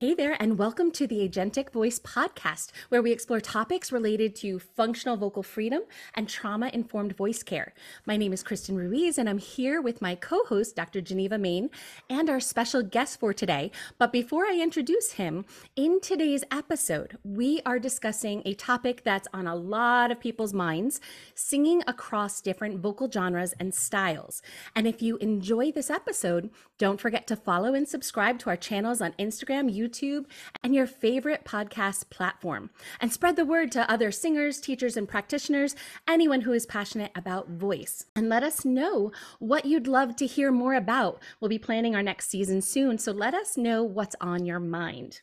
Hey there, and welcome to the Agentic Voice podcast, where we explore topics related to functional vocal freedom and trauma informed voice care. My name is Kristen Ruiz, and I'm here with my co host, Dr. Geneva Mayne, and our special guest for today. But before I introduce him, in today's episode, we are discussing a topic that's on a lot of people's minds singing across different vocal genres and styles. And if you enjoy this episode, don't forget to follow and subscribe to our channels on Instagram, YouTube, YouTube, and your favorite podcast platform. And spread the word to other singers, teachers, and practitioners, anyone who is passionate about voice. And let us know what you'd love to hear more about. We'll be planning our next season soon, so let us know what's on your mind.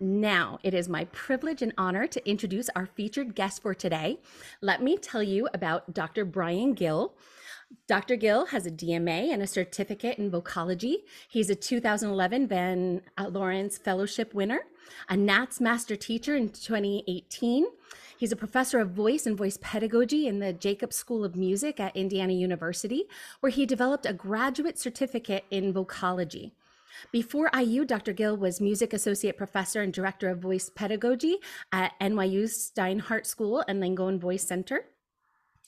Now, it is my privilege and honor to introduce our featured guest for today. Let me tell you about Dr. Brian Gill. Dr. Gill has a DMA and a certificate in vocology. He's a 2011 Van Lawrence Fellowship winner, a NATS Master Teacher in 2018. He's a professor of voice and voice pedagogy in the Jacobs School of Music at Indiana University, where he developed a graduate certificate in vocology. Before IU, Dr. Gill was music associate professor and director of voice pedagogy at NYU Steinhardt School and Langone Voice Center.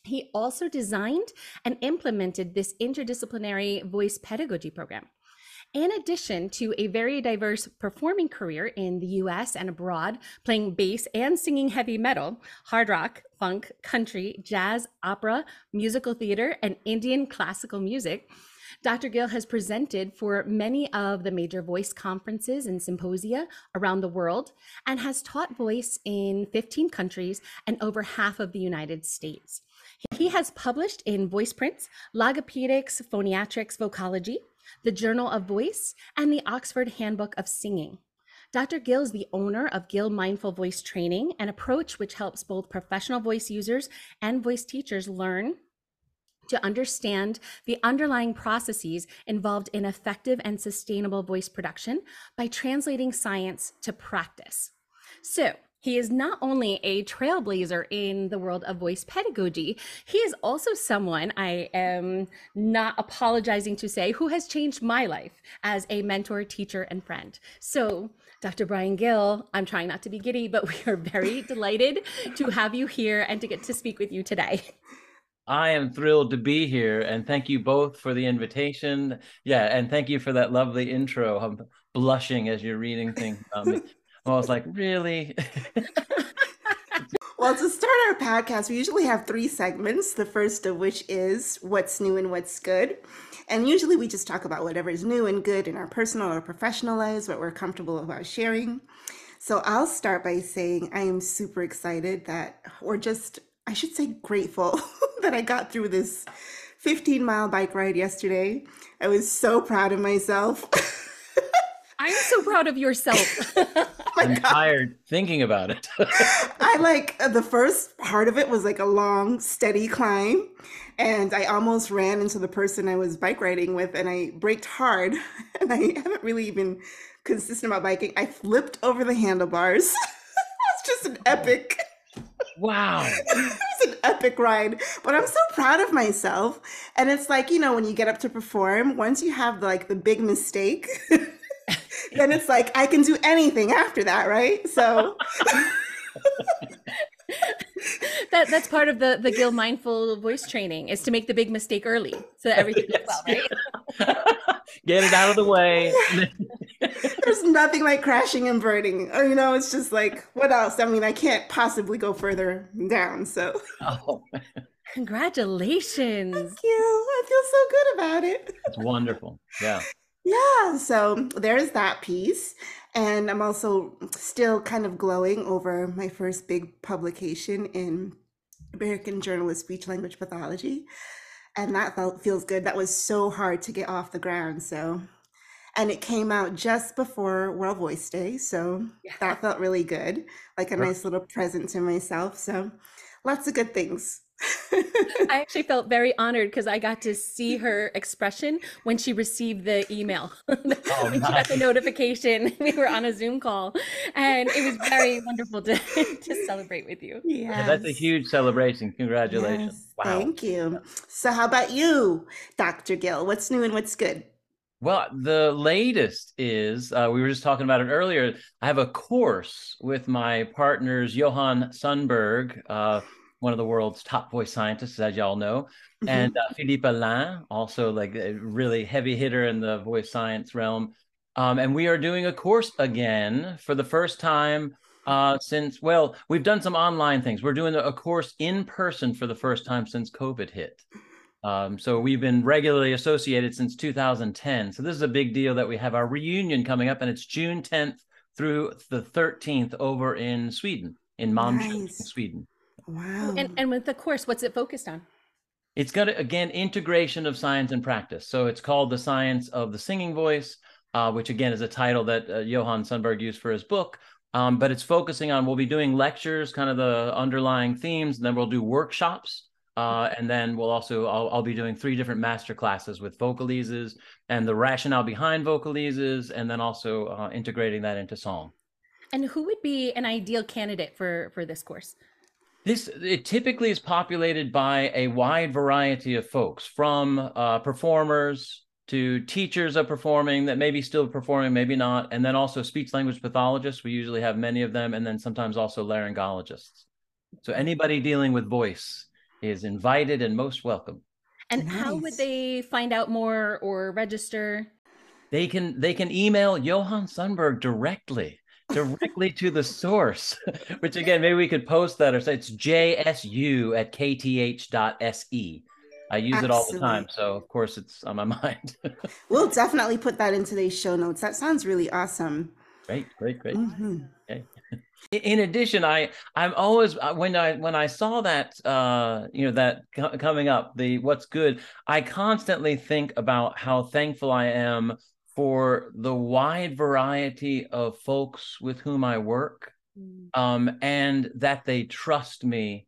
He also designed and implemented this interdisciplinary voice pedagogy program. In addition to a very diverse performing career in the US and abroad, playing bass and singing heavy metal, hard rock, funk, country, jazz, opera, musical theater, and Indian classical music, Dr. Gill has presented for many of the major voice conferences and symposia around the world and has taught voice in 15 countries and over half of the United States. He has published in Voice Prints, Logopedics, Phoniatrics, Vocology, the Journal of Voice, and the Oxford Handbook of Singing. Dr. Gill is the owner of Gill Mindful Voice Training, an approach which helps both professional voice users and voice teachers learn to understand the underlying processes involved in effective and sustainable voice production by translating science to practice. So, he is not only a trailblazer in the world of voice pedagogy, he is also someone I am not apologizing to say who has changed my life as a mentor, teacher, and friend. So, Dr. Brian Gill, I'm trying not to be giddy, but we are very delighted to have you here and to get to speak with you today. I am thrilled to be here and thank you both for the invitation. Yeah, and thank you for that lovely intro. I'm blushing as you're reading things. Um, I was like, really? well, to start our podcast, we usually have three segments. The first of which is what's new and what's good. And usually we just talk about whatever is new and good in our personal or professional lives, what we're comfortable about sharing. So I'll start by saying I am super excited that, or just, I should say, grateful that I got through this 15 mile bike ride yesterday. I was so proud of myself. I'm so proud of yourself. I'm God. tired thinking about it. I like uh, the first part of it was like a long, steady climb. And I almost ran into the person I was bike riding with, and I braked hard. And I haven't really been consistent about biking. I flipped over the handlebars. it's just an epic. Wow. it was an epic ride, but I'm so proud of myself. And it's like, you know, when you get up to perform, once you have the, like the big mistake, then it's like I can do anything after that, right? So that that's part of the the Gill mindful voice training is to make the big mistake early so that everything goes well, right? Get it out of the way. There's nothing like crashing and burning. Or, you know, it's just like, what else? I mean, I can't possibly go further down. So, oh. congratulations. Thank you. I feel so good about it. It's wonderful. Yeah. Yeah, so there's that piece. And I'm also still kind of glowing over my first big publication in American Journal of Speech Language Pathology. And that felt feels good. That was so hard to get off the ground. So and it came out just before World Voice Day. So yeah. that felt really good, like a nice little present to myself. So lots of good things. I actually felt very honored because I got to see her expression when she received the email. Oh, when she got the notification, we were on a Zoom call, and it was very wonderful to, to celebrate with you. Yes. Yeah, that's a huge celebration. Congratulations. Yes, wow. Thank you. So, how about you, Dr. Gill? What's new and what's good? Well, the latest is uh, we were just talking about it earlier. I have a course with my partners, Johan Sundberg, uh, one of the world's top voice scientists, as y'all know, mm-hmm. and uh, Filipa Lã, also like a really heavy hitter in the voice science realm. Um, and we are doing a course again for the first time uh, since, well, we've done some online things. We're doing a course in person for the first time since COVID hit. Um, so we've been regularly associated since 2010. So this is a big deal that we have our reunion coming up, and it's June 10th through the 13th over in Sweden, in Malmö, nice. Sweden. Wow. And, and with the course, what's it focused on? It's got again integration of science and practice. So it's called the science of the singing voice, uh, which again is a title that uh, Johan Sundberg used for his book. Um, but it's focusing on we'll be doing lectures, kind of the underlying themes, and then we'll do workshops. Uh, and then we'll also I'll, I'll, be doing three different master classes with vocalises and the rationale behind vocalises, and then also uh, integrating that into song. And who would be an ideal candidate for for this course? This it typically is populated by a wide variety of folks, from uh, performers to teachers of performing that maybe still performing, maybe not, and then also speech language pathologists. We usually have many of them, and then sometimes also laryngologists. So anybody dealing with voice is invited and most welcome. And nice. how would they find out more or register? They can they can email Johan Sundberg directly directly to the source, which again, maybe we could post that or say it's jsu at kth.se. I use Absolutely. it all the time. So, of course, it's on my mind. we'll definitely put that in today's show notes. That sounds really awesome. Great, great, great. Mm-hmm. Okay. In addition, I I'm always uh, when I when I saw that uh you know that co- coming up the what's good I constantly think about how thankful I am for the wide variety of folks with whom I work, mm. um, and that they trust me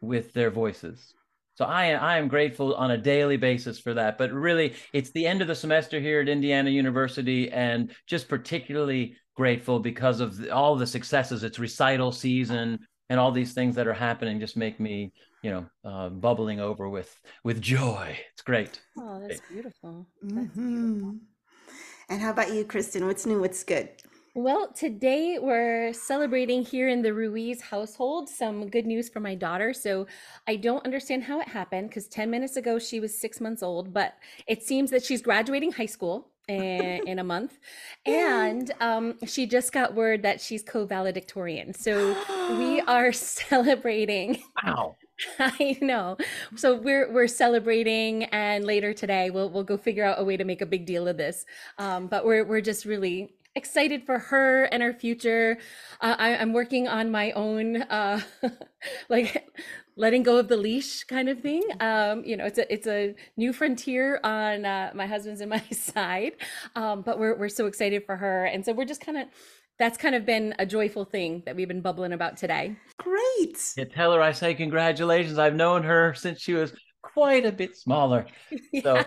with their voices. So I, I am grateful on a daily basis for that. But really, it's the end of the semester here at Indiana University, and just particularly grateful because of the, all the successes. It's recital season, and all these things that are happening just make me, you know, uh, bubbling over with with joy. It's great. Oh, that's beautiful. That's mm-hmm. beautiful. And how about you, Kristen? What's new? What's good? Well, today we're celebrating here in the Ruiz household some good news for my daughter. So I don't understand how it happened because 10 minutes ago she was six months old, but it seems that she's graduating high school in, in a month. And um, she just got word that she's co valedictorian. So we are celebrating. Wow. I know. So we're we're celebrating, and later today we'll we'll go figure out a way to make a big deal of this. Um, but we're we're just really excited for her and her future. Uh, I, am working on my own, uh, like letting go of the leash kind of thing. Um, you know, it's a it's a new frontier on uh, my husband's and my side. Um, but we're we're so excited for her, and so we're just kind of that's kind of been a joyful thing that we've been bubbling about today. Great. Yeah, tell her I say congratulations. I've known her since she was quite a bit smaller. So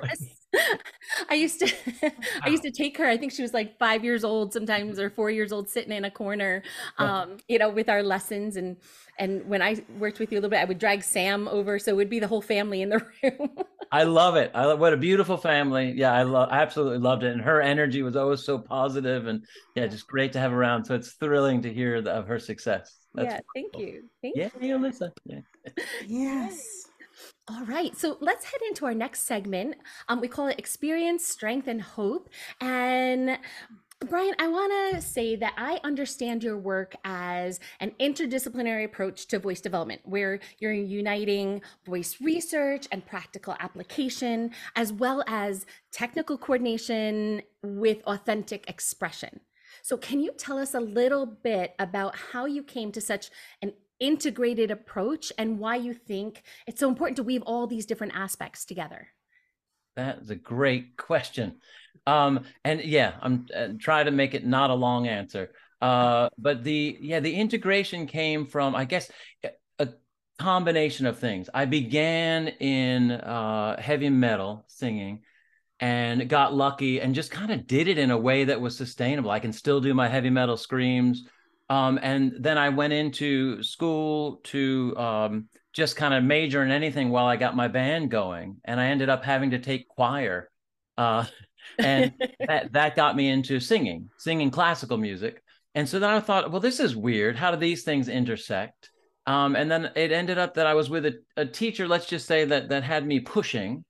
I used to I used to take her, I think she was like five years old sometimes or four years old sitting in a corner, um, you know, with our lessons and and when I worked with you a little bit, I would drag Sam over. So it would be the whole family in the room. I love it. I love what a beautiful family. Yeah, I love I absolutely loved it. And her energy was always so positive and yeah, just great to have around. So it's thrilling to hear the, of her success. That's yeah, thank you. Thank yeah, you. Alyssa. Yeah. yes. All right, so let's head into our next segment. Um, we call it Experience, Strength, and Hope. And Brian, I want to say that I understand your work as an interdisciplinary approach to voice development, where you're uniting voice research and practical application, as well as technical coordination with authentic expression. So, can you tell us a little bit about how you came to such an integrated approach and why you think it's so important to weave all these different aspects together? That's a great question. Um, and yeah, I'm uh, trying to make it not a long answer. Uh, but the yeah, the integration came from I guess a combination of things. I began in uh, heavy metal singing and got lucky and just kind of did it in a way that was sustainable. I can still do my heavy metal screams um, and then I went into school to um, just kind of major in anything while I got my band going. And I ended up having to take choir uh, and that that got me into singing, singing classical music. And so then I thought, well, this is weird. How do these things intersect? Um, and then it ended up that I was with a, a teacher, let's just say that that had me pushing.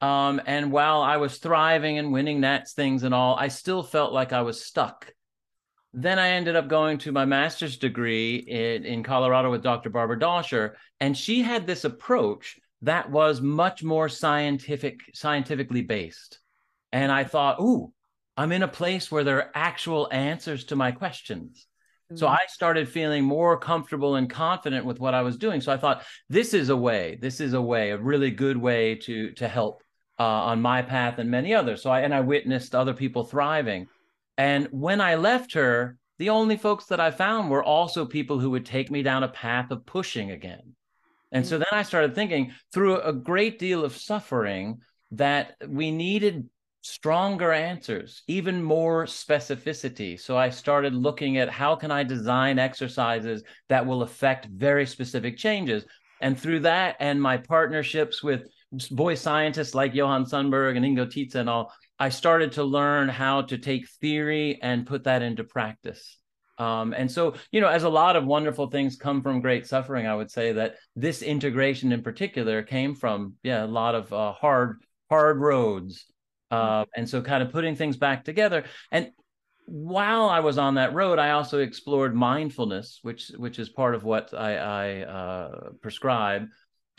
Um, and while I was thriving and winning nats things and all, I still felt like I was stuck. Then I ended up going to my master's degree in, in Colorado with Dr. Barbara Doscher, and she had this approach that was much more scientific, scientifically based. And I thought, ooh, I'm in a place where there are actual answers to my questions. Mm-hmm. So I started feeling more comfortable and confident with what I was doing. So I thought, this is a way, this is a way, a really good way to to help uh, on my path and many others. So I and I witnessed other people thriving. And when I left her, the only folks that I found were also people who would take me down a path of pushing again. And so mm. then I started thinking through a great deal of suffering that we needed stronger answers, even more specificity. So I started looking at how can I design exercises that will affect very specific changes. And through that and my partnerships with voice scientists like Johan Sundberg and Ingo Titze and all, I started to learn how to take theory and put that into practice. Um, and so, you know, as a lot of wonderful things come from great suffering, I would say that this integration in particular came from, yeah, a lot of uh, hard, hard roads. Uh, and so, kind of putting things back together. And while I was on that road, I also explored mindfulness, which which is part of what I, I uh, prescribe.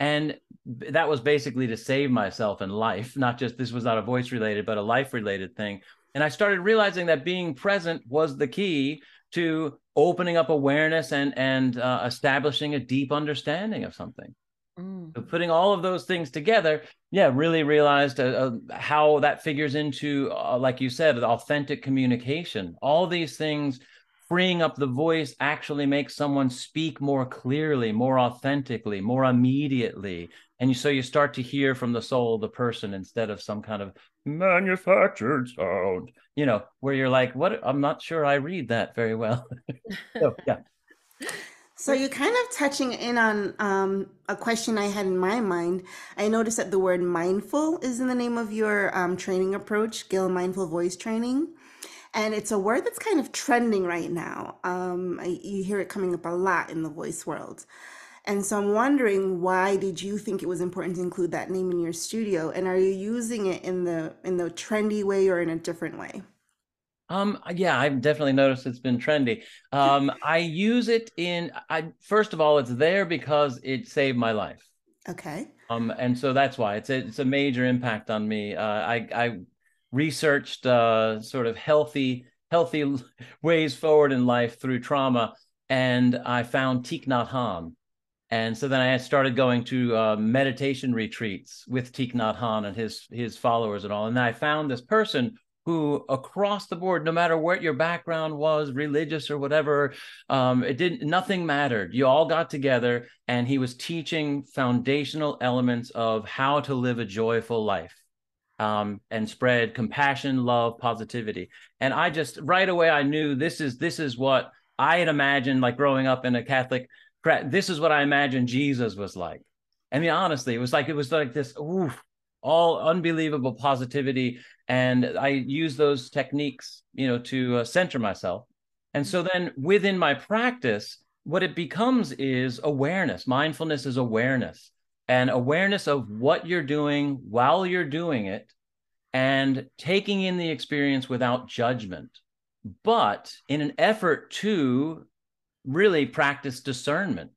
And that was basically to save myself in life, not just this was not a voice related, but a life related thing. And I started realizing that being present was the key to opening up awareness and and uh, establishing a deep understanding of something. Mm. So putting all of those things together, yeah, really realized uh, uh, how that figures into, uh, like you said, authentic communication. All these things, freeing up the voice, actually makes someone speak more clearly, more authentically, more immediately, and so you start to hear from the soul of the person instead of some kind of manufactured sound. You know, where you're like, "What? I'm not sure I read that very well." so yeah. So you're kind of touching in on um, a question I had in my mind. I noticed that the word mindful is in the name of your um, training approach, Gill Mindful Voice Training. And it's a word that's kind of trending right now. Um, I, you hear it coming up a lot in the voice world. And so I'm wondering why did you think it was important to include that name in your studio? And are you using it in the in the trendy way or in a different way? Um, yeah, I've definitely noticed it's been trendy. Um, I use it in I first of all, it's there because it saved my life. Okay. Um, and so that's why it's a, it's a major impact on me. Uh, I I researched uh, sort of healthy healthy ways forward in life through trauma, and I found Thich Nhat Hanh. And so then I started going to uh, meditation retreats with Thich Nhat Hanh and his his followers and all. And I found this person who across the board no matter what your background was religious or whatever um, it didn't nothing mattered you all got together and he was teaching foundational elements of how to live a joyful life um, and spread compassion love positivity. And i just right away i knew this is this is what i had imagined like growing up in a catholic this is what i imagined jesus was like. I mean honestly it was like it was like this all unbelievable positivity. And i use those techniques you know to uh, center myself. And so then within my practice what it becomes is awareness. Mindfulness is awareness and awareness of what you're doing while you're doing it and taking in the experience without judgment but in an effort to really practice discernment.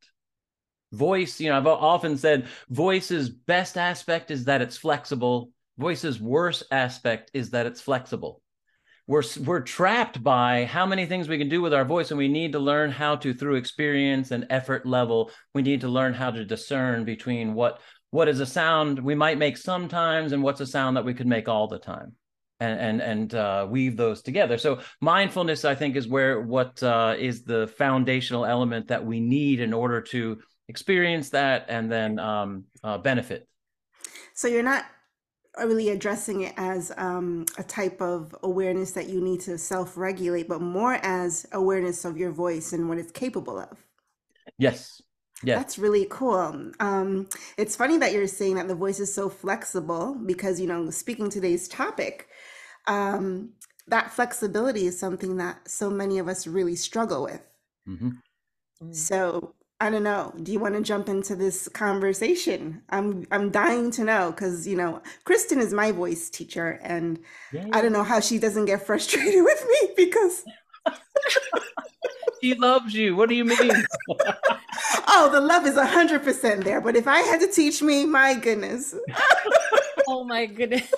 Voice you know i've often said voice's best aspect is that it's flexible. Voice's worst aspect is that it's flexible we're we're trapped by how many things we can do with our voice and we need to learn how to through experience and effort level we need to learn how to discern between what what is a sound we might make sometimes and what's a sound that we could make all the time and and and uh, weave those together. So mindfulness, I think, is where what uh, is the foundational element that we need in order to experience that and then um, uh, benefit. So you're not really addressing it as um, a type of awareness that you need to self-regulate, but more as awareness of your voice and what it's capable of. Yes. Yeah. That's really cool. Um, it's funny that you're saying that the voice is so flexible because, you know, speaking today's topic, um, that flexibility is something that so many of us really struggle with. Mm-hmm. Mm. So I don't know. Do you want to jump into this conversation? I'm I'm dying to know because you know Kristen is my voice teacher, and yeah, yeah. I don't know how she doesn't get frustrated with me because she loves you. What do you mean? oh, the love is hundred percent there. But if I had to teach me, my goodness. oh my goodness.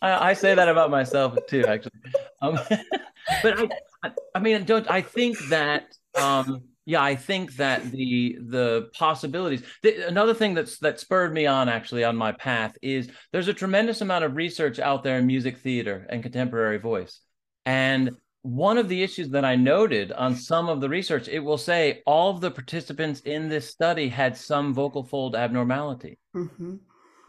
I, I, say that about myself too, actually. Um, but I, I mean, don't I think that um, yeah i think that the the possibilities the, another thing that's that spurred me on actually on my path is there's a tremendous amount of research out there in music theater and contemporary voice. And one of the issues that i noted on some of the research it will say all of the participants in this study had some vocal fold abnormality. Mm-hmm.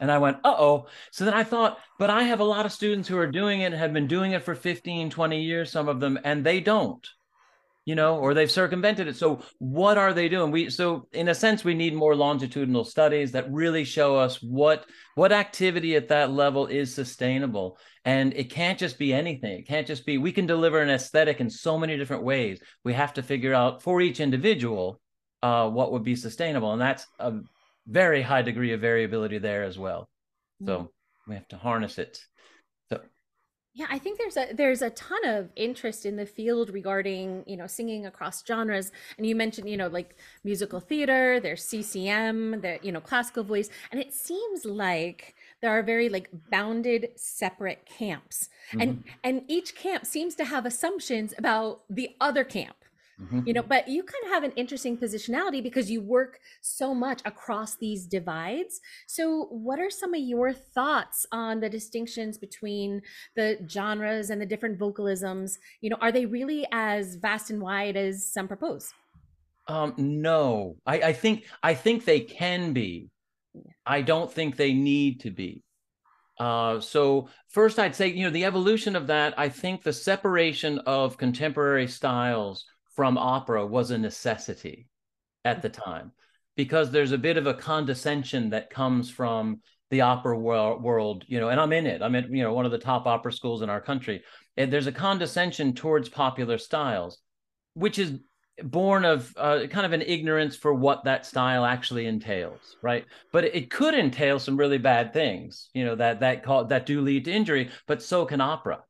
and i went uh-oh. So then i thought but i have a lot of students who are doing it and have been doing it for 15 20 years some of them and they don't you know, or they've circumvented it. So what are they doing? We so in a sense we need more longitudinal studies that really show us what what activity at that level is sustainable. And it can't just be anything. It can't just be we can deliver an aesthetic in so many different ways. We have to figure out for each individual uh, what would be sustainable. And that's a very high degree of variability there as well. So mm-hmm. we have to harness it. Yeah, I think there's a there's a ton of interest in the field regarding, you know, singing across genres. And you mentioned, you know, like musical theater, there's CCM, the, you know, classical voice, and it seems like there are very like bounded separate camps. Mm-hmm. And and each camp seems to have assumptions about the other camp mm-hmm. you know but you kind of have an interesting positionality because you work so much across these divides. So what are some of your thoughts on the distinctions between the genres and the different vocalisms? You know are they really as vast and wide as some propose? Um no. I i think i think they can be. I don't think they need to be. Uh, so first I'd say, you know, the evolution of that, I think the separation of contemporary styles from opera was a necessity at the time because there's a bit of a condescension that comes from the opera world, you know, and I'm in it. I'm in, you know, one of the top opera schools in our country. And there's a condescension towards popular styles, which is born of uh, kind of an ignorance for what that style actually entails, right? But it could entail some really bad things, you know, that that call, that do lead to injury. But so can opera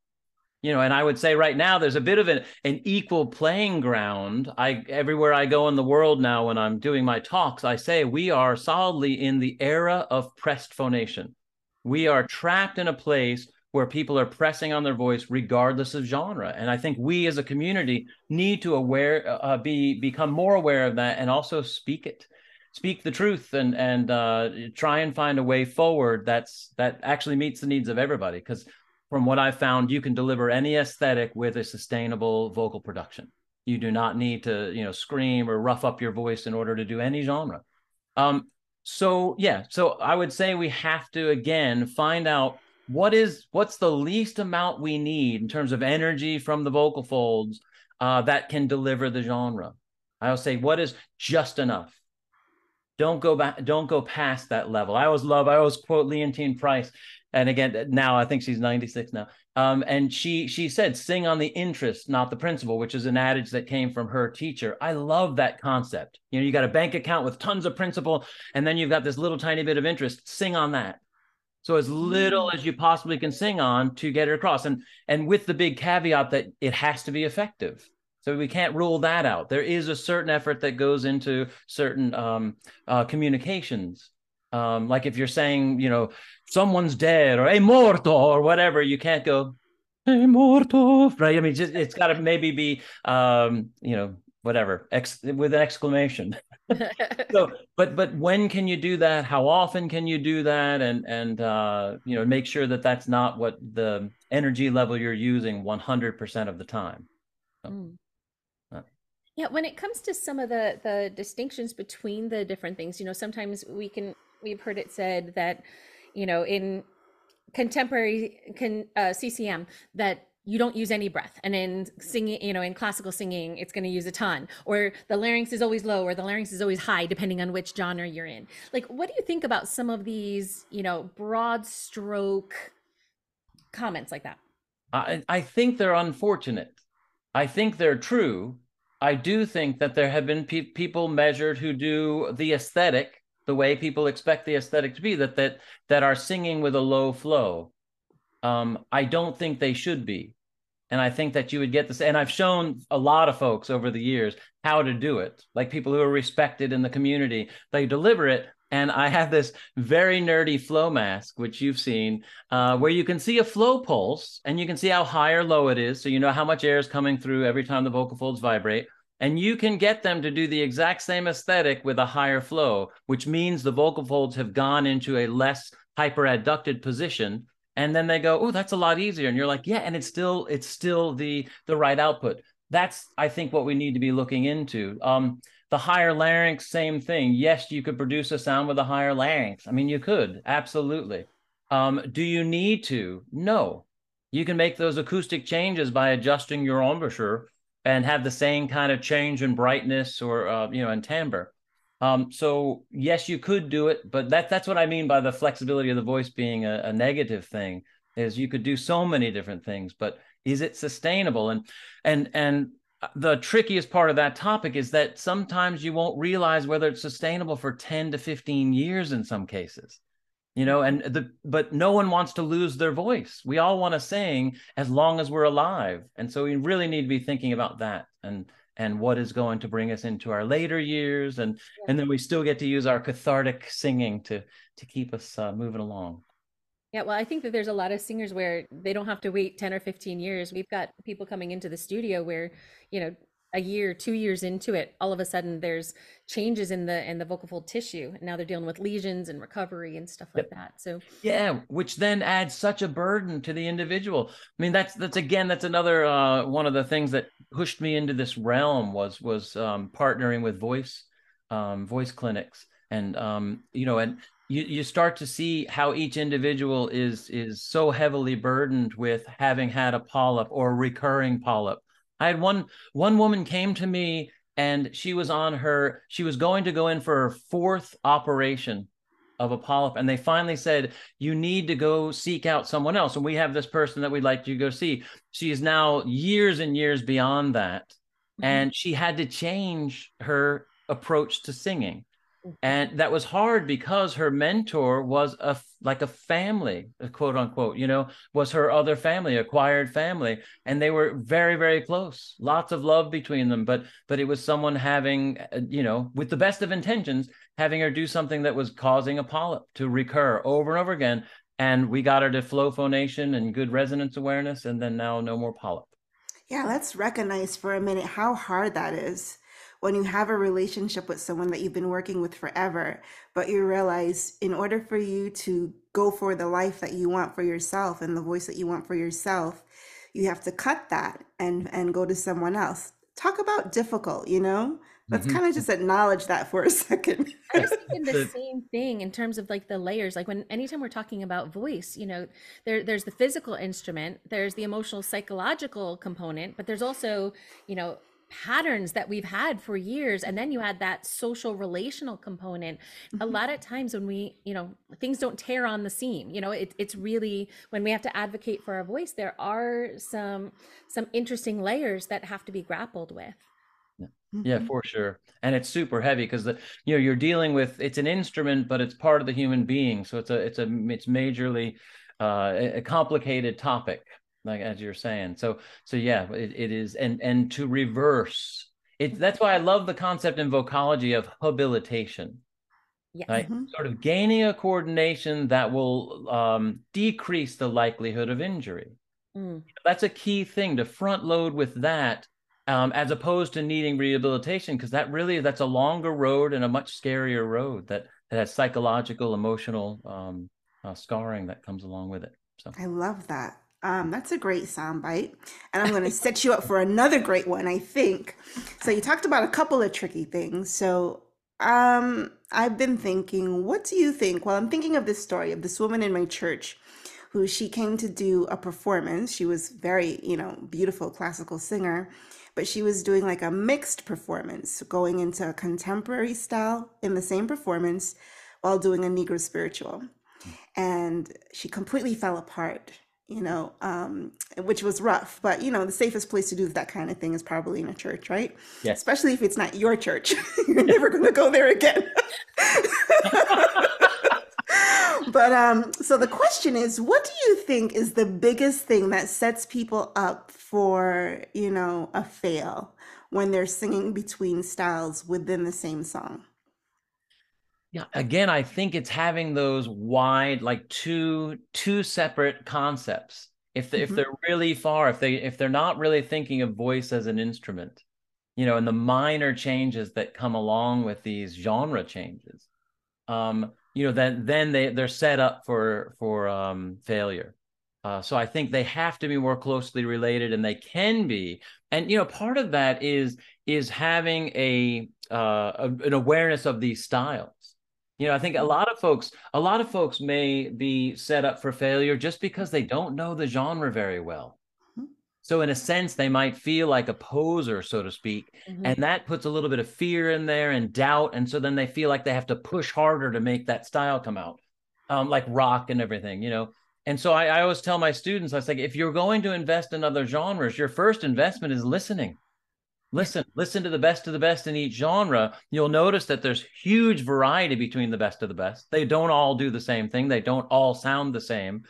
you know and i would say right now there's a bit of an, an equal playing ground. I everywhere i go in the world now when i'm doing my talks i say we are solidly in the era of pressed phonation. We are trapped in a place where people are pressing on their voice regardless of genre. And i think we as a community need to aware uh, be become more aware of that and also speak it. Speak the truth and and uh, try and find a way forward that's that actually meets the needs of everybody. Because from what I found, you can deliver any aesthetic with a sustainable vocal production. You do not need to, you know, scream or rough up your voice in order to do any genre. Um, so yeah, so I would say we have to again find out what is what's the least amount we need in terms of energy from the vocal folds uh, that can deliver the genre. I'll say what is just enough. Don't go back. Don't go past that level. I always love. I always quote Leontyne Price and again now i think she's 96 now um, and she she said sing on the interest not the principal which is an adage that came from her teacher i love that concept you know you got a bank account with tons of principal and then you've got this little tiny bit of interest sing on that so as little mm. as you possibly can sing on to get it across and and with the big caveat that it has to be effective so we can't rule that out there is a certain effort that goes into certain um, uh, communications um, like if you're saying, you know, someone's dead or a morto or whatever, you can't go a morto, right? I mean, just it's got to maybe be, um, you know, whatever ex- with an exclamation. so, but but when can you do that? How often can you do that? And and uh, you know, make sure that that's not what the energy level you're using 100% of the time. So, mm. Yeah, when it comes to some of the the distinctions between the different things, you know, sometimes we can we've heard it said that you know in contemporary con, uh, CCM that you don't use any breath and in singing you know in classical singing it's going to use a ton or the larynx is always low or the larynx is always high depending on which genre you're in like what do you think about some of these you know broad stroke comments like that I, I think they're unfortunate. I think they're true. I do think that there have been pe- people measured who do the aesthetic the way people expect the aesthetic to be that that that are singing with a low flow. Um, I don't think they should be, and I think that you would get this. And I've shown a lot of folks over the years how to do it, like people who are respected in the community. They deliver it, and I have this very nerdy flow mask, which you've seen, uh, where you can see a flow pulse and you can see how high or low it is. So you know how much air is coming through every time the vocal folds vibrate. And you can get them to do the exact same aesthetic with a higher flow, which means the vocal folds have gone into a less hyperadducted position. And then they go, oh, that's a lot easier. And you're like, yeah, and it's still, it's still the the right output. That's, I think, what we need to be looking into. Um, the higher larynx, same thing. Yes, you could produce a sound with a higher larynx. I mean, you could, absolutely. Um, do you need to? No. You can make those acoustic changes by adjusting your embouchure and have the same kind of change in brightness or uh, you know in timbre. Um, so yes, you could do it, but that that's what I mean by the flexibility of the voice being a, a negative thing. Is you could do so many different things, but is it sustainable? And and and the trickiest part of that topic is that sometimes you won't realize whether it's sustainable for 10 to 15 years in some cases you know and the but no one wants to lose their voice we all want to sing as long as we're alive and so we really need to be thinking about that and and what is going to bring us into our later years and yeah. and then we still get to use our cathartic singing to to keep us uh, moving along yeah, well, I think that there's a lot of singers where they don't have to wait 10 or 15 years. We've got people coming into the studio where, you know, a year, two years into it, all of a sudden there's changes in the in the vocal fold tissue. And now they're dealing with lesions and recovery and stuff like that. So yeah, which then adds such a burden to the individual. I mean, that's that's again, that's another uh, one of the things that pushed me into this realm was was um, partnering with voice um, voice clinics and um, you know and you, you start to see how each individual is is so heavily burdened with having had a polyp or a recurring polyp. I had one one woman came to me and she was on her she was going to go in for her fourth operation of a polyp and they finally said you need to go seek out someone else. And we have this person that we'd like you to go see. She is now years and years beyond that. Mm-hmm. and she had to change her approach to singing and that was hard because her mentor was a like a family quote unquote you know was her other family acquired family and they were very very close lots of love between them but but it was someone having uh, you know with the best of intentions having her do something that was causing a polyp to recur over and over again and we got her to flow phonation and good resonance awareness and then now no more polyp. Yeah let's recognize for a minute how hard that is when you have a relationship with someone that you've been working with forever, but you realize in order for you to go for the life that you want for yourself and the voice that you want for yourself, you have to cut that and and go to someone else. Talk about difficult, you know? Let's mm-hmm. kind of just acknowledge that for a second. I was thinking the same thing in terms of like the layers. Like when anytime we're talking about voice, you know, there there's the physical instrument, there's the emotional psychological component, but there's also, you know, patterns that we've had for years and then you add that social relational component. Mm-hmm. a lot of times when we you know things don't tear on the seam you know it, it's really when we have to advocate for our voice there are some some interesting layers that have to be grappled with. Yeah, mm-hmm. yeah for sure. And it's super heavy because the you know you're dealing with it's an instrument but it's part of the human being so it's a it's a it's majorly uh, a complicated topic like as you're saying so so yeah it, it is and and to reverse it that's why i love the concept in vocology of habilitation yes. right mm-hmm. sort of gaining a coordination that will um, decrease the likelihood of injury mm. that's a key thing to front load with that um, as opposed to needing rehabilitation because that really that's a longer road and a much scarier road that, that has psychological emotional um, uh, scarring that comes along with it so i love that um, that's a great soundbite. And I'm going to set you up for another great one, I think. So, you talked about a couple of tricky things. So, um, I've been thinking, what do you think? Well, I'm thinking of this story of this woman in my church who she came to do a performance. She was very, you know, beautiful classical singer, but she was doing like a mixed performance, going into a contemporary style in the same performance while doing a Negro spiritual. And she completely fell apart you know, um, which was rough. But you know, the safest place to do that kind of thing is probably in a church, right? Yes. Especially if it's not your church, you're never going to go there again. but um, so the question is, what do you think is the biggest thing that sets people up for you know a fail when they're singing between styles within the same song? Yeah, again, I think it's having those wide, like two two separate concepts. If they, mm-hmm. if they're really far, if they if they're not really thinking of voice as an instrument, you know, and the minor changes that come along with these genre changes, um, you know, then then they they're set up for for um, failure. Uh, so I think they have to be more closely related, and they can be. And you know, part of that is is having a, uh, a an awareness of these styles you know, I think a lot of folks, a lot of folks may be set up for failure just because they don't know the genre very well. Mm-hmm. So in a sense, they might feel like a poser, so to speak, mm-hmm. and that puts a little bit of fear in there and doubt, and so then they feel like they have to push harder to make that style come out, um, like rock and everything, you know. And so I, I always tell my students, I say, if you're going to invest in other genres, your first investment is listening listen listen to the best of the best in each genre. You'll notice that there's huge variety between the best of the best. They don't all do the same thing. They don't all sound the same.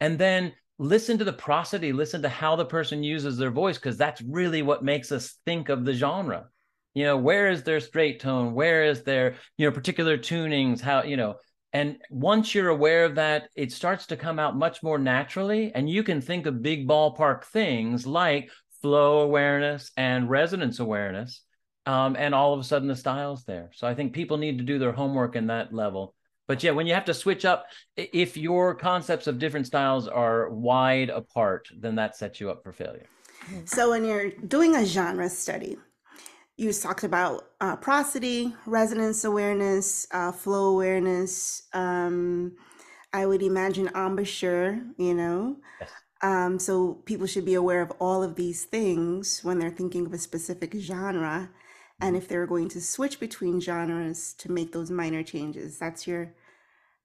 And then listen to the prosody. Listen to how the person uses their voice because that's really what makes us think of the genre. You know where is their straight tone? Where is their you know particular tunings? How you know and once you're aware of that it starts to come out much more naturally. And you can think of big ballpark things like flow awareness and resonance awareness. Um, and all of a sudden the style's there. So I think people need to do their homework in that level. But yeah, when you have to switch up, if your concepts of different styles are wide apart, then that sets you up for failure. So when you're doing a genre study, you talked about uh, prosody, resonance awareness, uh, flow awareness. Um, I would imagine embouchure, you know. Yes. Um, so people should be aware of all of these things when they're thinking of a specific genre. And mm-hmm. if they're going to switch between genres to make those minor changes, that's your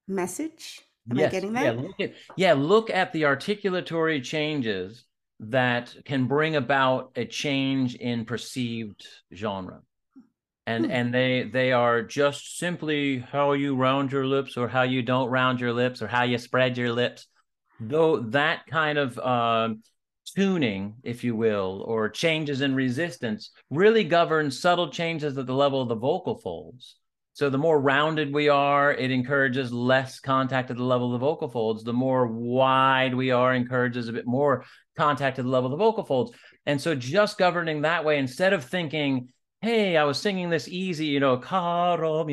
message. Am yes. I getting that? Yeah look, at, yeah, look at the articulatory changes that can bring about a change in perceived genre. And hmm. and they they are just simply how you round your lips or how you don't round your lips or how you spread your lips though that kind of uh, tuning, if you will, or changes in resistance really govern subtle changes at the level of the vocal folds. So the more rounded we are, it encourages less contact at the level of the vocal folds. The more wide we are, encourages a bit more contact at the level of the vocal folds. And so just governing that way, instead of thinking, hey, I was singing this easy, you know, caro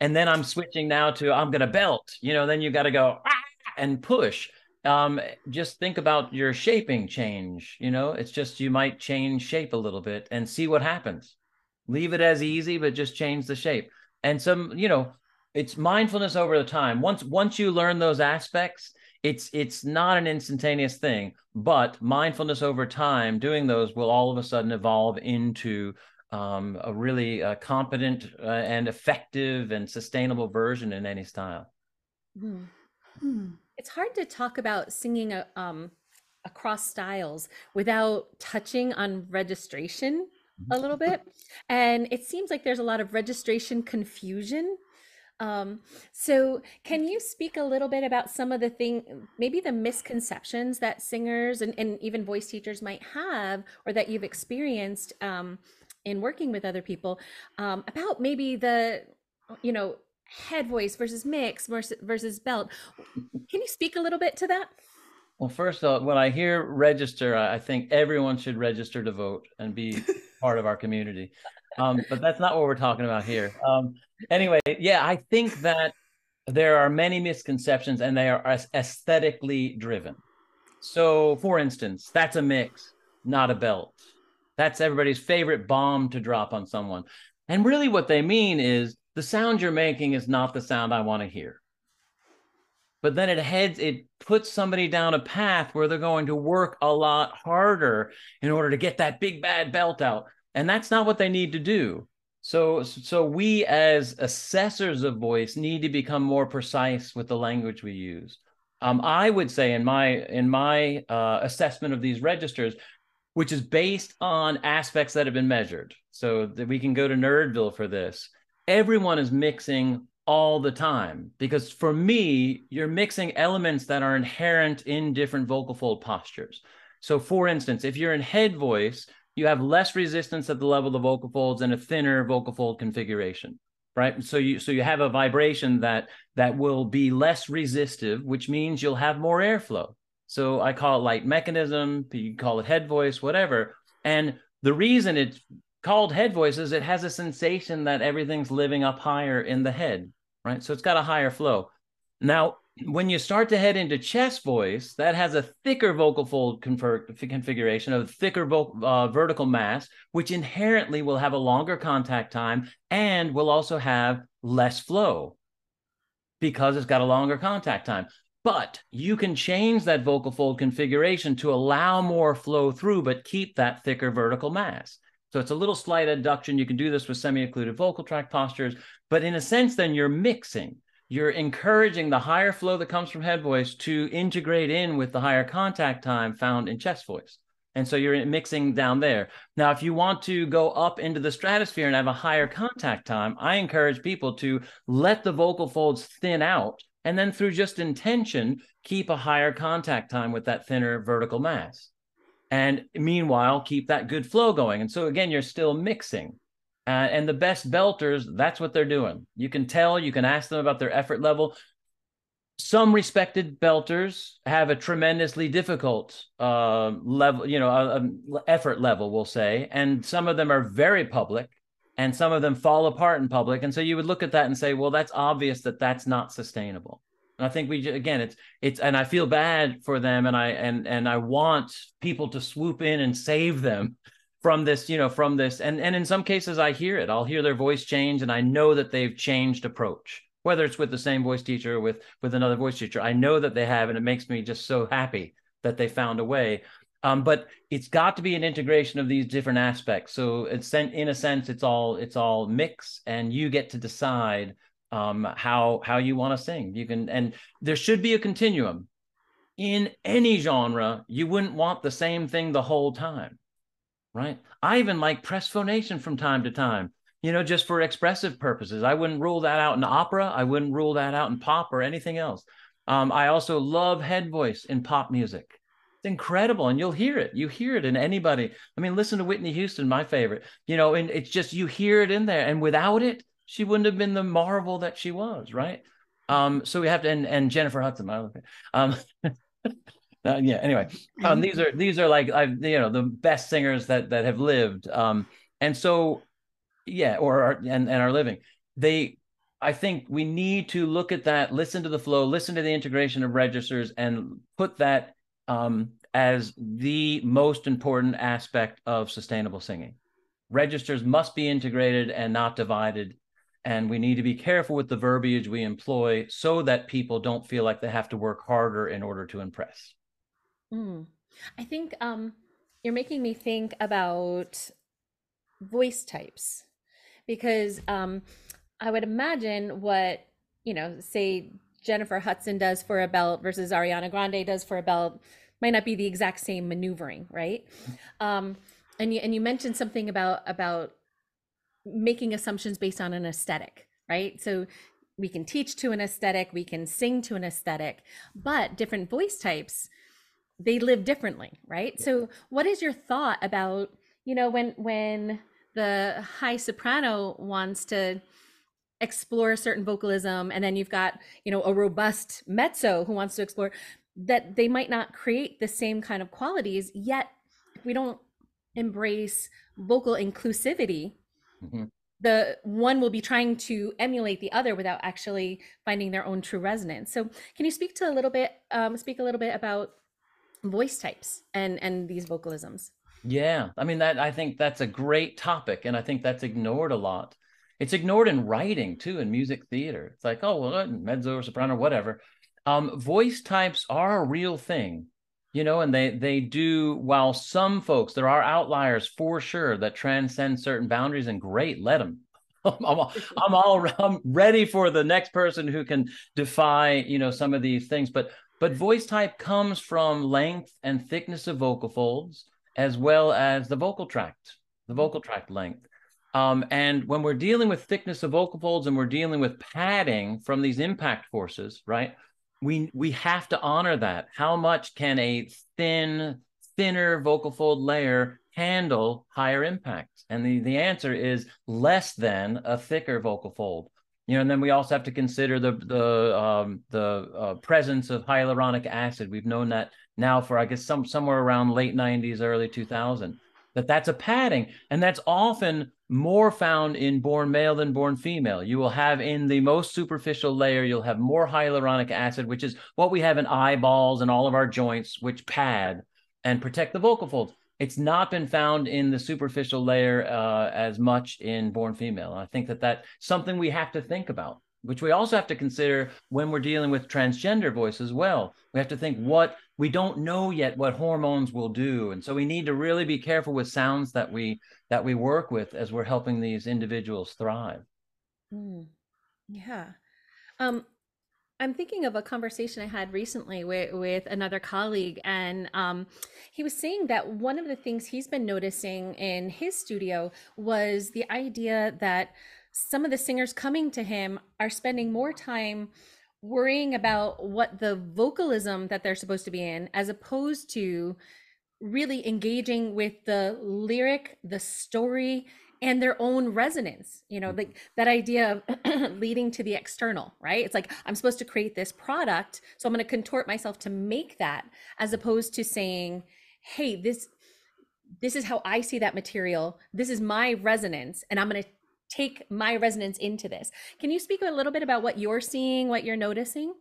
and then I'm switching now to I'm gonna belt, you know, then you got to go ah, and push um, just think about your shaping change. You know, it's just you might change shape a little bit and see what happens. Leave it as easy, but just change the shape. And some, you know, it's mindfulness over the time. Once once you learn those aspects, it's it's not an instantaneous thing, but mindfulness over time, doing those will all of a sudden evolve into um, a really uh, competent uh, and effective and sustainable version in any style. Hmm. Hmm it's hard to talk about singing um, across styles without touching on registration a little bit. And it seems like there's a lot of registration confusion. Um, so, can you speak a little bit about some of the thing, maybe the misconceptions that singers and, and even voice teachers might have, or that you've experienced um, in working with other people um, about maybe the, you know, head voice versus mix versus, versus belt. Can you speak a little bit to that? Well, first of all, when I hear register, I think everyone should register to vote and be part of our community. Um, but that's not what we're talking about here. Um, anyway, yeah, I think that there are many misconceptions and they are aesthetically driven. So, for instance, that's a mix, not a belt. That's everybody's favorite bomb to drop on someone. And really, what they mean is the sound you're making is not the sound I want to hear. But then it heads, it puts somebody down a path where they're going to work a lot harder in order to get that big bad belt out. And that's not what they need to do. So, so we as assessors of voice need to become more precise with the language we use. Um, I would say in my in my uh, assessment of these registers, which is based on aspects that have been measured, so that we can go to Nerdville for this. Everyone is mixing all the time because for me, you're mixing elements that are inherent in different vocal fold postures. So, for instance, if you're in head voice, you have less resistance at the level of the vocal folds and a thinner vocal fold configuration right? So you so you have a vibration that that will be less resistive which means you'll have more airflow. So i call it light mechanism you call it head voice whatever. And the reason it's called head voices, it has a sensation that everything's living up higher in the head right so it's got a higher flow now when you start to head into chest voice, that has a thicker vocal fold configuration, a thicker uh, vertical mass, which inherently will have a longer contact time and will also have less flow because it's got a longer contact time. But you can change that vocal fold configuration to allow more flow through, but keep that thicker vertical mass. So it's a little slight adduction. You can do this with semi-occluded vocal tract postures, but in a sense, then you're mixing you're encouraging the higher flow that comes from head voice to integrate in with the higher contact time found in chest voice. And so you're mixing down there. Now, if you want to go up into the stratosphere and have a higher contact time, I encourage people to let the vocal folds thin out and then through just intention, keep a higher contact time with that thinner vertical mass. And meanwhile, keep that good flow going. And so again, you're still mixing. Uh, and the best belters, that's what they're doing. You can tell, you can ask them about their effort level. Some respected belters have a tremendously difficult uh, level, you know, uh, effort level, we'll say. And some of them are very public and some of them fall apart in public. And so you would look at that and say, well, that's obvious that that's not sustainable. And I think we again, it's it's, and I feel bad for them, and I and and I want people to swoop in and save them from this you know from this. And and in some cases i hear it. I'll hear their voice change and i know that they've changed approach. Whether it's with the same voice teacher or with with another voice teacher i know that they have and it makes me just so happy that they found a way. Um, but it's got to be an integration of these different aspects. So it's in a sense it's all it's all mix and you get to decide um, how how you want to sing you can and there should be a continuum in any genre you wouldn't want the same thing the whole time right? I even like press phonation from time to time, you know, just for expressive purposes. I wouldn't rule that out in opera. I wouldn't rule that out in pop or anything else. Um, I also love head voice in pop music. It's incredible, and you'll hear it. You hear it in anybody. I mean, listen to Whitney Houston, my favorite. You know, and it's just you hear it in there, and without it, she wouldn't have been the marvel that she was, right? Um, so we have to, and, and Jennifer Hudson, my um, Uh, yeah. Anyway, um, these are these are like I you know the best singers that that have lived. Um, and so yeah, or are, and and are living. They, I think we need to look at that, listen to the flow, listen to the integration of registers, and put that um, as the most important aspect of sustainable singing. Registers must be integrated and not divided. And we need to be careful with the verbiage we employ so that people don't feel like they have to work harder in order to impress. Mm. I think um, you're making me think about voice types because um, I would imagine what, you know, say Jennifer Hudson does for a belt versus Ariana Grande does for a belt might not be the exact same maneuvering, right? Um, and you and you mentioned something about about making assumptions based on an aesthetic, right? So we can teach to an aesthetic, we can sing to an aesthetic, but different voice types they live differently, right? So what is your thought about, you know, when when the high soprano wants to explore a certain vocalism and then you've got, you know, a robust mezzo who wants to explore that they might not create the same kind of qualities yet we don't embrace vocal inclusivity mm-hmm. the one will be trying to emulate the other without actually finding their own true resonance. So can you speak to a little bit um, speak a little bit about voice types and and these vocalisms? Yeah. I mean that i think that's a great topic and i think that's ignored a lot. It's ignored in writing too in music theater. It's like oh well mezzo or soprano whatever. Um, voice types are a real thing you know and they they do while some folks there are outliers for sure that transcend certain boundaries and great let them I'm, all, I'm all I'm ready for the next person who can defy you know some of these things but But voice type comes from length and thickness of vocal folds, as well as the vocal tract, the vocal tract length. Um, and when we're dealing with thickness of vocal folds and we're dealing with padding from these impact forces, right? We we have to honor that. How much can a thin, thinner vocal fold layer handle higher impacts? And the, the answer is less than a thicker vocal fold. You know, and then we also have to consider the the um, the uh, presence of hyaluronic acid. We've known that now for I guess some somewhere around late 90s, early 2000 that that's a padding and that's often more found in born male than born female. You will have in the most superficial layer you'll have more hyaluronic acid which is what we have in eyeballs and all of our joints which pad and protect the vocal folds. It's not been found in the superficial layer uh, as much in born female. I think that that's something we have to think about which we also have to consider when we're dealing with transgender voice as well. We have to think what we don't know yet what hormones will do, and so we need to really be careful with sounds that we that we work with as we're helping these individuals thrive. Mm, yeah. Um, I'm thinking of a conversation I had recently with, with another colleague, and um, he was saying that one of the things he's been noticing in his studio was the idea that some of the singers coming to him are spending more time worrying about what the vocalism that they're supposed to be in as opposed to really engaging with the lyric the story and their own resonance you know like mm-hmm. that idea of leading to the external right? It's like i'm supposed to create this product so i'm going to contort myself to make that as opposed to saying hey this this is how i see that material. This is my resonance and i'm going to take my resonance into this. Can you speak a little bit about what you're seeing, what you're noticing?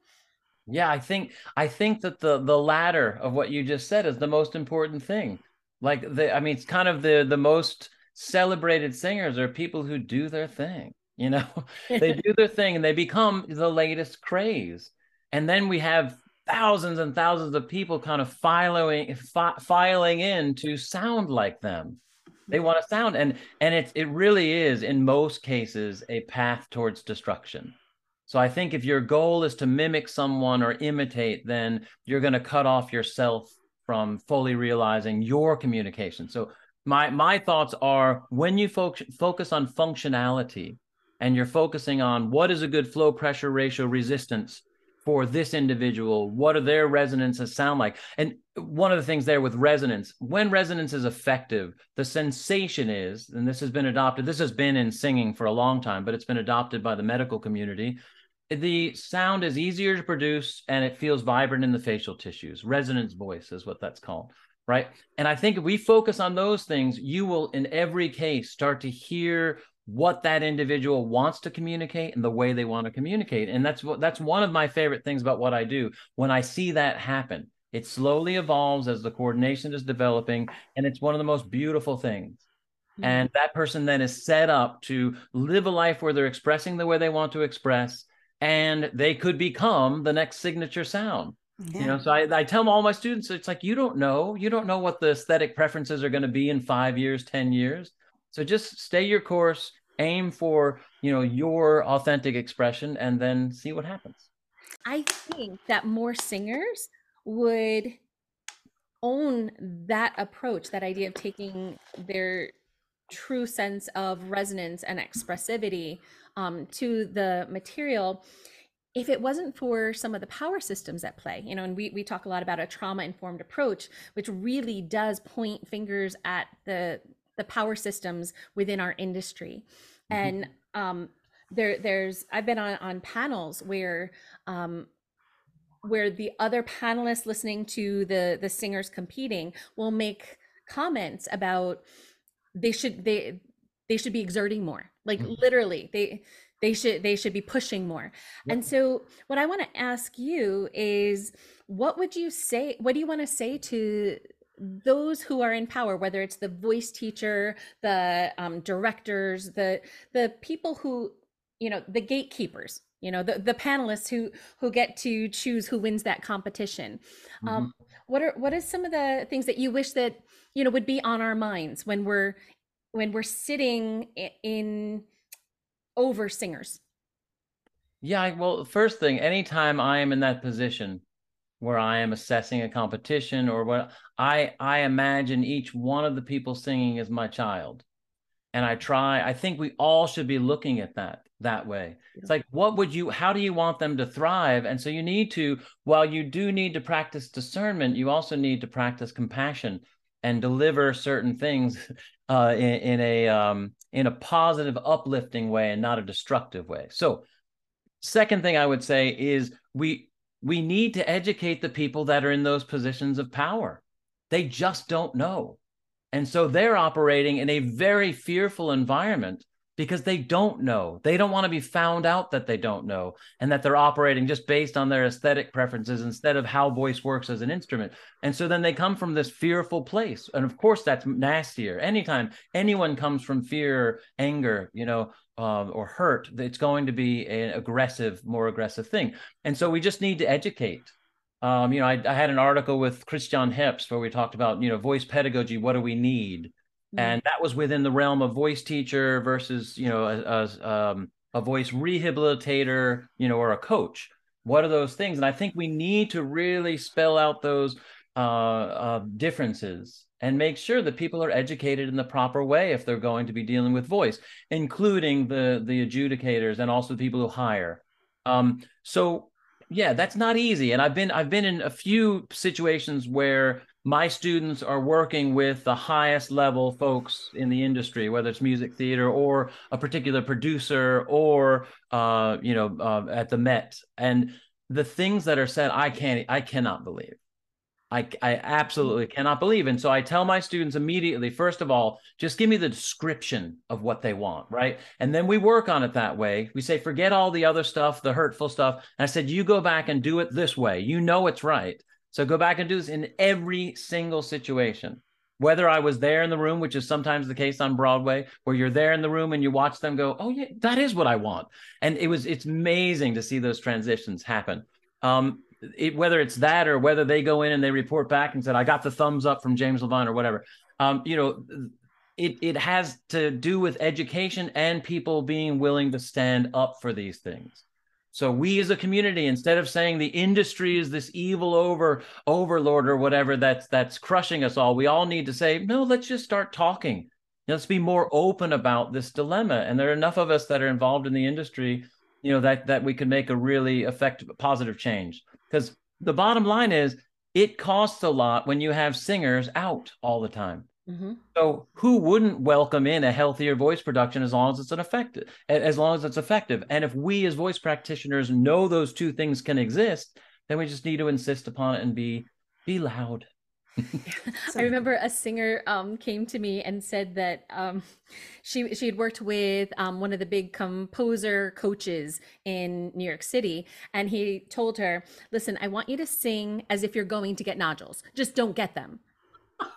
Yeah, I think I think that the the latter of what you just said is the most important thing. Like the I mean it's kind of the the most celebrated singers are people who do their thing, you know. they do their thing and they become the latest craze. And then we have thousands and thousands of people kind of filing fi- filing in to sound like them they want to sound. And and it it really is in most cases a path towards destruction. So i think if your goal is to mimic someone or imitate then you're going to cut off yourself from fully realizing your communication. So my my thoughts are when you fo- focus on functionality and you're focusing on what is a good flow pressure ratio resistance for this individual what are their resonances sound like? And one of the things there with resonance when resonance is effective the sensation is and this has been adopted this has been in singing for a long time but it's been adopted by the medical community the sound is easier to produce and it feels vibrant in the facial tissues. Resonance voice is what that's called right? And i think if we focus on those things you will in every case start to hear what that individual wants to communicate and the way they want to communicate. And that's what that's one of my favorite things about what i do. When i see that happen it slowly evolves as the coordination is developing and it's one of the most beautiful things. Mm-hmm. and that person then is set up to live a life where they're expressing the way they want to express and they could become the next signature sound. Yeah. you know so I, I tell all my students it's like you don't know. You don't know what the aesthetic preferences are going to be in five years ten years. So just stay your course, aim for, you know, your authentic expression and then see what happens. I think that more singers would own that approach, that idea of taking their true sense of resonance and expressivity um, to the material if it wasn't for some of the power systems at play you know and we, we talk a lot about a trauma informed approach which really does point fingers at the the power systems within our industry. Mm-hmm. And um, there, there's I've been on on panels where um, where the other panelists listening to the the singers competing will make comments about they should they they should be exerting more like mm-hmm. literally they they should they should be pushing more yep. and so what i want to ask you is what would you say what do you want to say to those who are in power, whether it's the voice teacher, the um, directors, the the people who, you know, the gatekeepers, you know, the the panelists who who get to choose who wins that competition. Um, mm-hmm. Um, what are what are some of the things that you wish that you know would be on our minds when we're when we're sitting in over singers? Yeah, well, first thing, anytime I am in that position, where I am assessing a competition or what I I imagine each one of the people singing is my child. And I try, I think we all should be looking at that that way. It's like, what would you, how do you want them to thrive? And so you need to, while you do need to practice discernment, you also need to practice compassion and deliver certain things uh, in, in a um, in a positive, uplifting way and not a destructive way. So, second thing I would say is we we need to educate the people that are in those positions of power. They just don't know. And so they're operating in a very fearful environment because they don't know. They don't want to be found out that they don't know and that they're operating just based on their aesthetic preferences instead of how voice works as an instrument. And so then they come from this fearful place. And of course, that's nastier. Anytime anyone comes from fear, anger, you know, uh, or hurt, it's going to be an aggressive, more aggressive thing. And so we just need to educate. Um, you know, I, I had an article with Christian Herbst where we talked about, you know, voice pedagogy. What do we need? And that was within the realm of voice teacher versus you know a, a, um, a voice rehabilitator you know or a coach. What are those things? And i think we need to really spell out those uh, uh, differences and make sure that people are educated in the proper way if they're going to be dealing with voice including the the adjudicators and also the people who hire. Um, so yeah that's not easy. And i've been i've been in a few situations where my students are working with the highest level folks in the industry, whether it's music theater or a particular producer or uh, you know uh, at the Met, and the things that are said, I can't, I cannot believe. I, I absolutely cannot believe. And so I tell my students immediately, first of all, just give me the description of what they want, right? And then we work on it that way. We say, forget all the other stuff, the hurtful stuff. And I said, you go back and do it this way. You know it's right. So go back and do this in every single situation. Whether I was there in the room, which is sometimes the case on Broadway, where you're there in the room and you watch them go, "Oh yeah, that is what I want," and it was it's amazing to see those transitions happen. Um, it, whether it's that or whether they go in and they report back and said, "I got the thumbs up from James Levine" or whatever, um, you know, it it has to do with education and people being willing to stand up for these things. So we as a community, instead of saying the industry is this evil over overlord or whatever that's that's crushing us all, we all need to say, no, let's just start talking. Let's be more open about this dilemma. And there are enough of us that are involved in the industry, you know, that that we can make a really effective positive change. Because the bottom line is it costs a lot when you have singers out all the time. Mm-hmm. So who wouldn't welcome in a healthier voice production as long as it's an effective, as long as it's effective? And if we as voice practitioners know those two things can exist, then we just need to insist upon it and be be loud. I remember a singer um, came to me and said that um, she she had worked with um, one of the big composer coaches in New York City, and he told her, "Listen, I want you to sing as if you're going to get nodules. Just don't get them."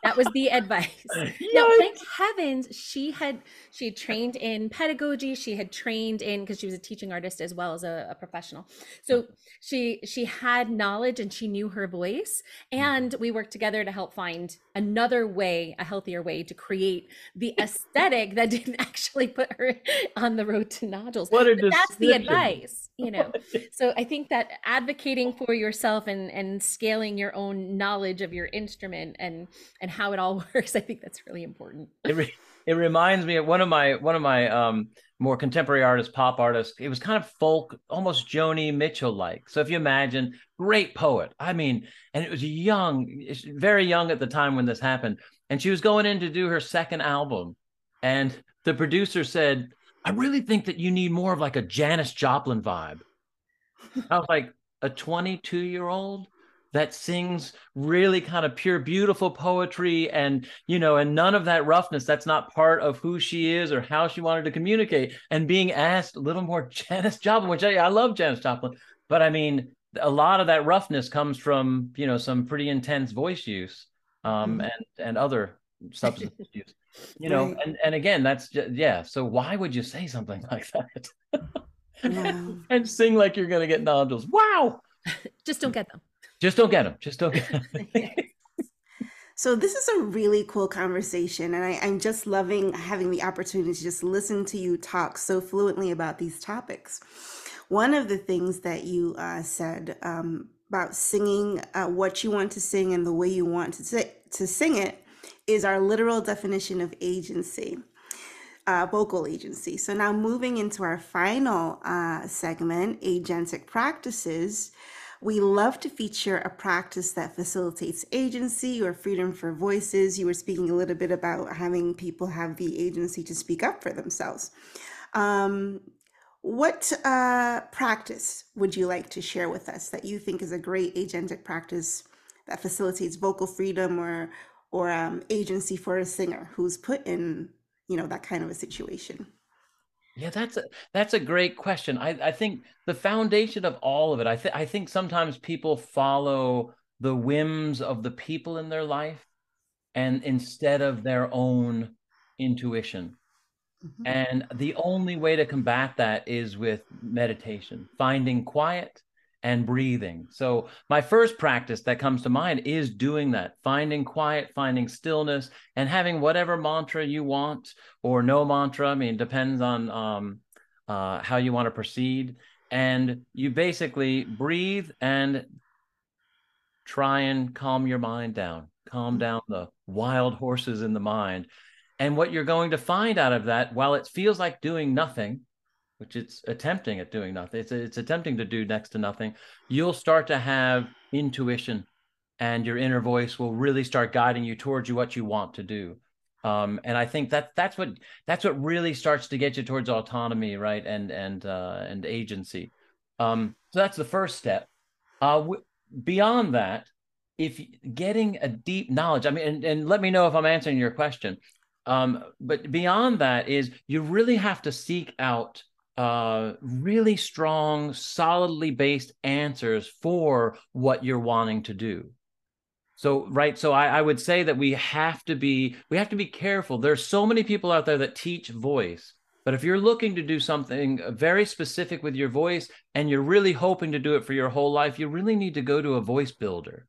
That was the advice. now, thank heavens she had she had trained in pedagogy. She had trained in because she was a teaching artist as well as a, a, professional. So she she had knowledge and she knew her voice. Mm-hmm. And we worked together to help find another way, a healthier way to create the aesthetic that didn't actually put her on the road to nodules. What a that's the advice, you know. so I think that advocating for yourself and and scaling your own knowledge of your instrument and and how it all works. I think that's really important. It, re- it reminds me of one of my one of my um, more contemporary artists, pop artists. It was kind of folk, almost Joni Mitchell like. So if you imagine, great poet. I mean, and it was young, very young at the time when this happened, and she was going in to do her second album, and the producer said, "I really think that you need more of like a Janis Joplin vibe." I was like, a 22 year old that sings really kind of pure beautiful poetry and you know and none of that roughness that's not part of who she is or how she wanted to communicate. And being asked a little more Janis Joplin which I, I love Janis Joplin. But I mean a lot of that roughness comes from you know some pretty intense voice use um, mm-hmm. and and other substance use you know right. and and again that's just, yeah. So why would you say something like that? Yeah. and sing like you're gonna get nodules. Wow! Just don't get them just don't get them. Just don't get them. So this is a really cool conversation, and I, I'm just loving having the opportunity to just listen to you talk so fluently about these topics. One of the things that you uh, said um, about singing uh, what you want to sing and the way you want to, to sing it is our literal definition of agency, uh, vocal agency. So now moving into our final uh, segment, agentic practices, we love to feature a practice that facilitates agency or freedom for voices. You were speaking a little bit about having people have the agency to speak up for themselves. Um, what uh, practice would you like to share with us that you think is a great agentic practice that facilitates vocal freedom or or um, agency for a singer who's put in you know that kind of a situation? Yeah, that's a that's a great question. I, I think the foundation of all of it, I think I think sometimes people follow the whims of the people in their life and instead of their own intuition. Mm-hmm. And the only way to combat that is with meditation, finding quiet and breathing. So, my first practice that comes to mind is doing that, finding quiet, finding stillness, and having whatever mantra you want or no mantra. I mean, depends on um, uh, how you want to proceed. And you basically breathe and try and calm your mind down, calm mm-hmm. down the wild horses in the mind and what you're going to find out of that, while it feels like doing nothing, which it's attempting at doing nothing, it's, it's attempting to do next to nothing, you'll start to have intuition and your inner voice will really start guiding you towards you what you want to do. Um, and I think that that's what that's what really starts to get you towards autonomy, right? And and uh, and agency. Um, so that's the first step. Uh, w- beyond that, if getting a deep knowledge, I mean, and, and let me know if I'm answering your question. Um, but beyond that is you really have to seek out uh, really strong, solidly based answers for what you're wanting to do. So, right. So I, I would say that we have to be, we have to be careful. There's so many people out there that teach voice, but if you're looking to do something very specific with your voice and you're really hoping to do it for your whole life, you really need to go to a voice builder.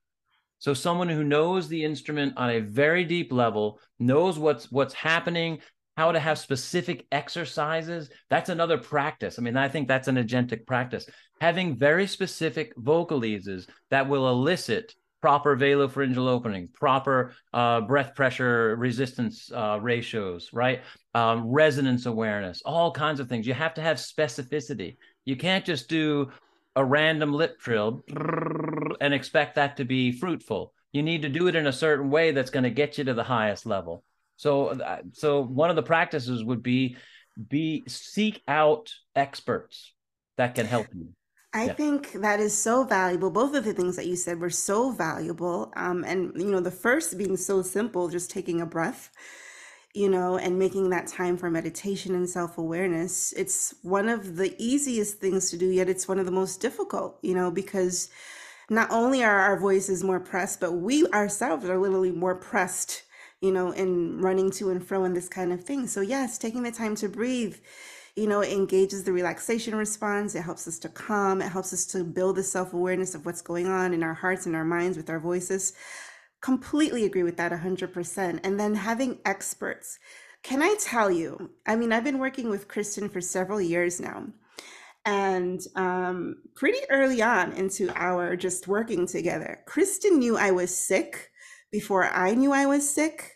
So someone who knows the instrument on a very deep level, knows what's what's happening, how to have specific exercises. That's another practice. I mean, I think that's an agentic practice. Having very specific vocalises that will elicit proper velopharyngeal opening, proper uh, breath pressure resistance uh, ratios, right? Um, resonance awareness, all kinds of things. You have to have specificity. You can't just do a random lip trill and expect that to be fruitful. You need to do it in a certain way that's going to get you to the highest level. So, uh, so one of the practices would be be seek out experts that can help you. I yeah. think that is so valuable. Both of the things that you said were so valuable. Um, and you know, the first being so simple, just taking a breath you know, and making that time for meditation and self awareness. It's one of the easiest things to do, yet it's one of the most difficult, you know, because not only are our voices more pressed, but we ourselves are literally more pressed, you know, in running to and fro and this kind of thing. So, yes, taking the time to breathe, you know, engages the relaxation response. It helps us to calm. It helps us to build the self awareness of what's going on in our hearts and our minds with our voices completely agree with that 100%. And then having experts. Can I tell you? I mean, I've been working with Kristen for several years now. And um, pretty early on into our just working together, Kristen knew I was sick before I knew I was sick.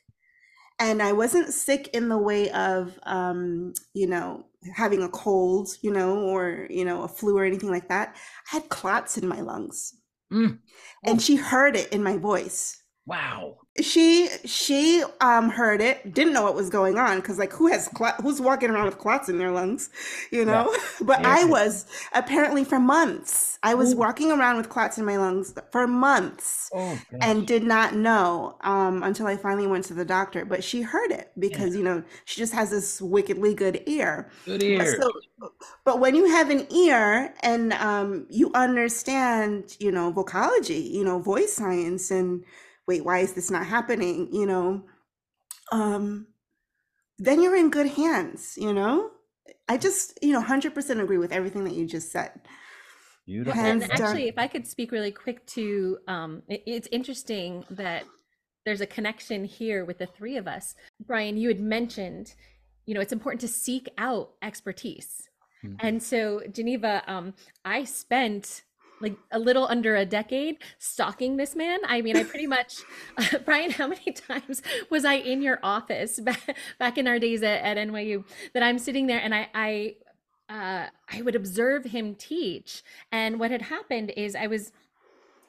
And I wasn't sick in the way of, um, you know, having a cold, you know, or, you know, a flu or anything like that. I had clots in my lungs. Mm. And she heard it in my voice. Wow. She she um heard it, didn't know what was going on because like who has cl- who's walking around with clots in their lungs, you know? Yeah. but yeah. I was apparently for months. I was Ooh. walking around with clots in my lungs for months oh, and did not know um until I finally went to the doctor. But she heard it because yeah. you know she just has this wickedly good ear. Good ear. So, but when you have an ear and um you understand, you know, vocology, you know, voice science and wait, why is this not happening? You know, um, then you're in good hands, you know? I just, you know, 100% agree with everything that you just said. Beautiful. And actually, if I could speak really quick to, um, it, it's interesting that there's a connection here with the three of us. Brian, you had mentioned, you know, it's important to seek out expertise. Mm-hmm. And so, Geneva, um, I spent like a little under a decade stalking this man. I mean, I pretty much, uh, Brian, how many times was I in your office back, back in our days at, at NYU that I'm sitting there and I, I, uh, I would observe him teach. And what had happened is I was,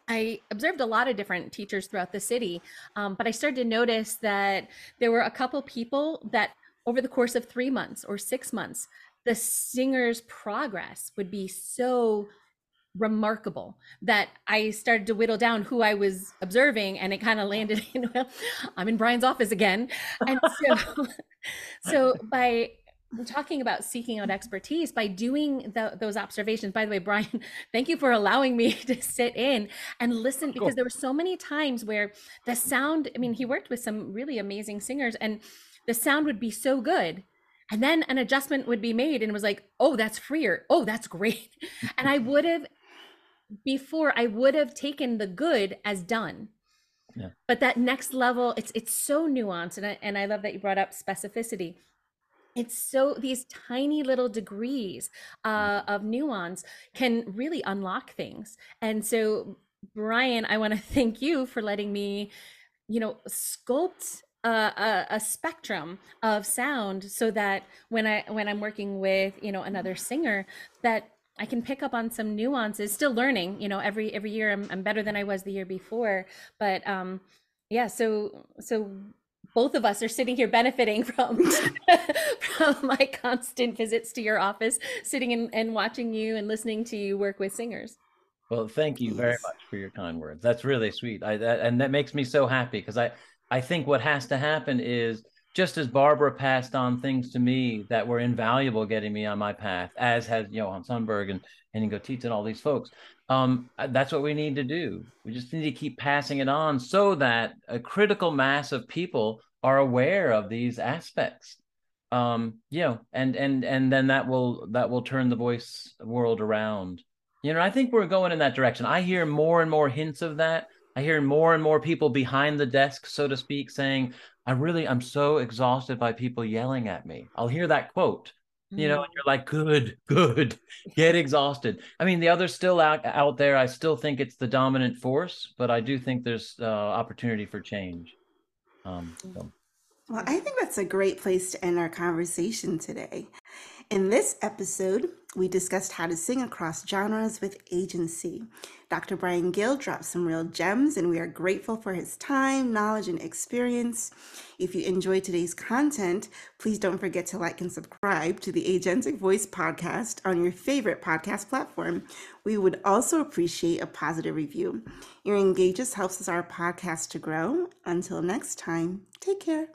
I observed a lot of different teachers throughout the city, um, but I started to notice that there were a couple people that over the course of three months or six months, the singer's progress would be so remarkable that I started to whittle down who I was observing and it kind of landed in well I'm in Brian's office again. And so so by talking about seeking out expertise by doing the, those observations by the way Brian thank you for allowing me to sit in and listen because there were so many times where the sound I mean he worked with some really amazing singers and the sound would be so good and then an adjustment would be made and it was like oh that's freer. Oh that's great. And i would have before I would have taken the good as done. Yeah. But that next level, it's it's so nuanced, and I, and I love that you brought up specificity. It's so these tiny little degrees uh, of nuance can really unlock things. And so, Brian, I want to thank you for letting me, you know, sculpt a, a, a, spectrum of sound so that when I when I'm working with you know another singer that I can pick up on some nuances. Still learning, you know, every every year I'm, I'm better than I was the year before. But um, yeah, so so both of us are sitting here benefiting from from my constant visits to your office, sitting and, and watching you and listening to you work with singers. Well, thank you very much for your kind words. That's really sweet. I that, and that makes me so happy because I I think what has to happen is just as Barbara passed on things to me that were invaluable getting me on my path, as has Johan Sundberg and and Gotita and all these folks. Um, uh, that's what we need to do. We just need to keep passing it on so that a critical mass of people are aware of these aspects. Um, you know, and and and then that will that will turn the voice world around. You know, I think we're going in that direction. I hear more and more hints of that. I hear more and more people behind the desk, so to speak, saying, I really, I'm so exhausted by people yelling at me. I'll hear that quote, you know, and mm. you're like, good, good, get exhausted. I mean, the others still out, out there. I still think it's the dominant force, but I do think there's uh, opportunity for change. Um, so. Well, I think that's a great place to end our conversation today. In this episode, we discussed how to sing across genres with agency. Dr. Brian Gill dropped some real gems, and we are grateful for his time, knowledge, and experience. If you enjoyed today's content, please don't forget to like and subscribe to the Agentic Voice podcast on your favorite podcast platform. We would also appreciate a positive review. Your engages helps us our podcast to grow. Until next time, take care.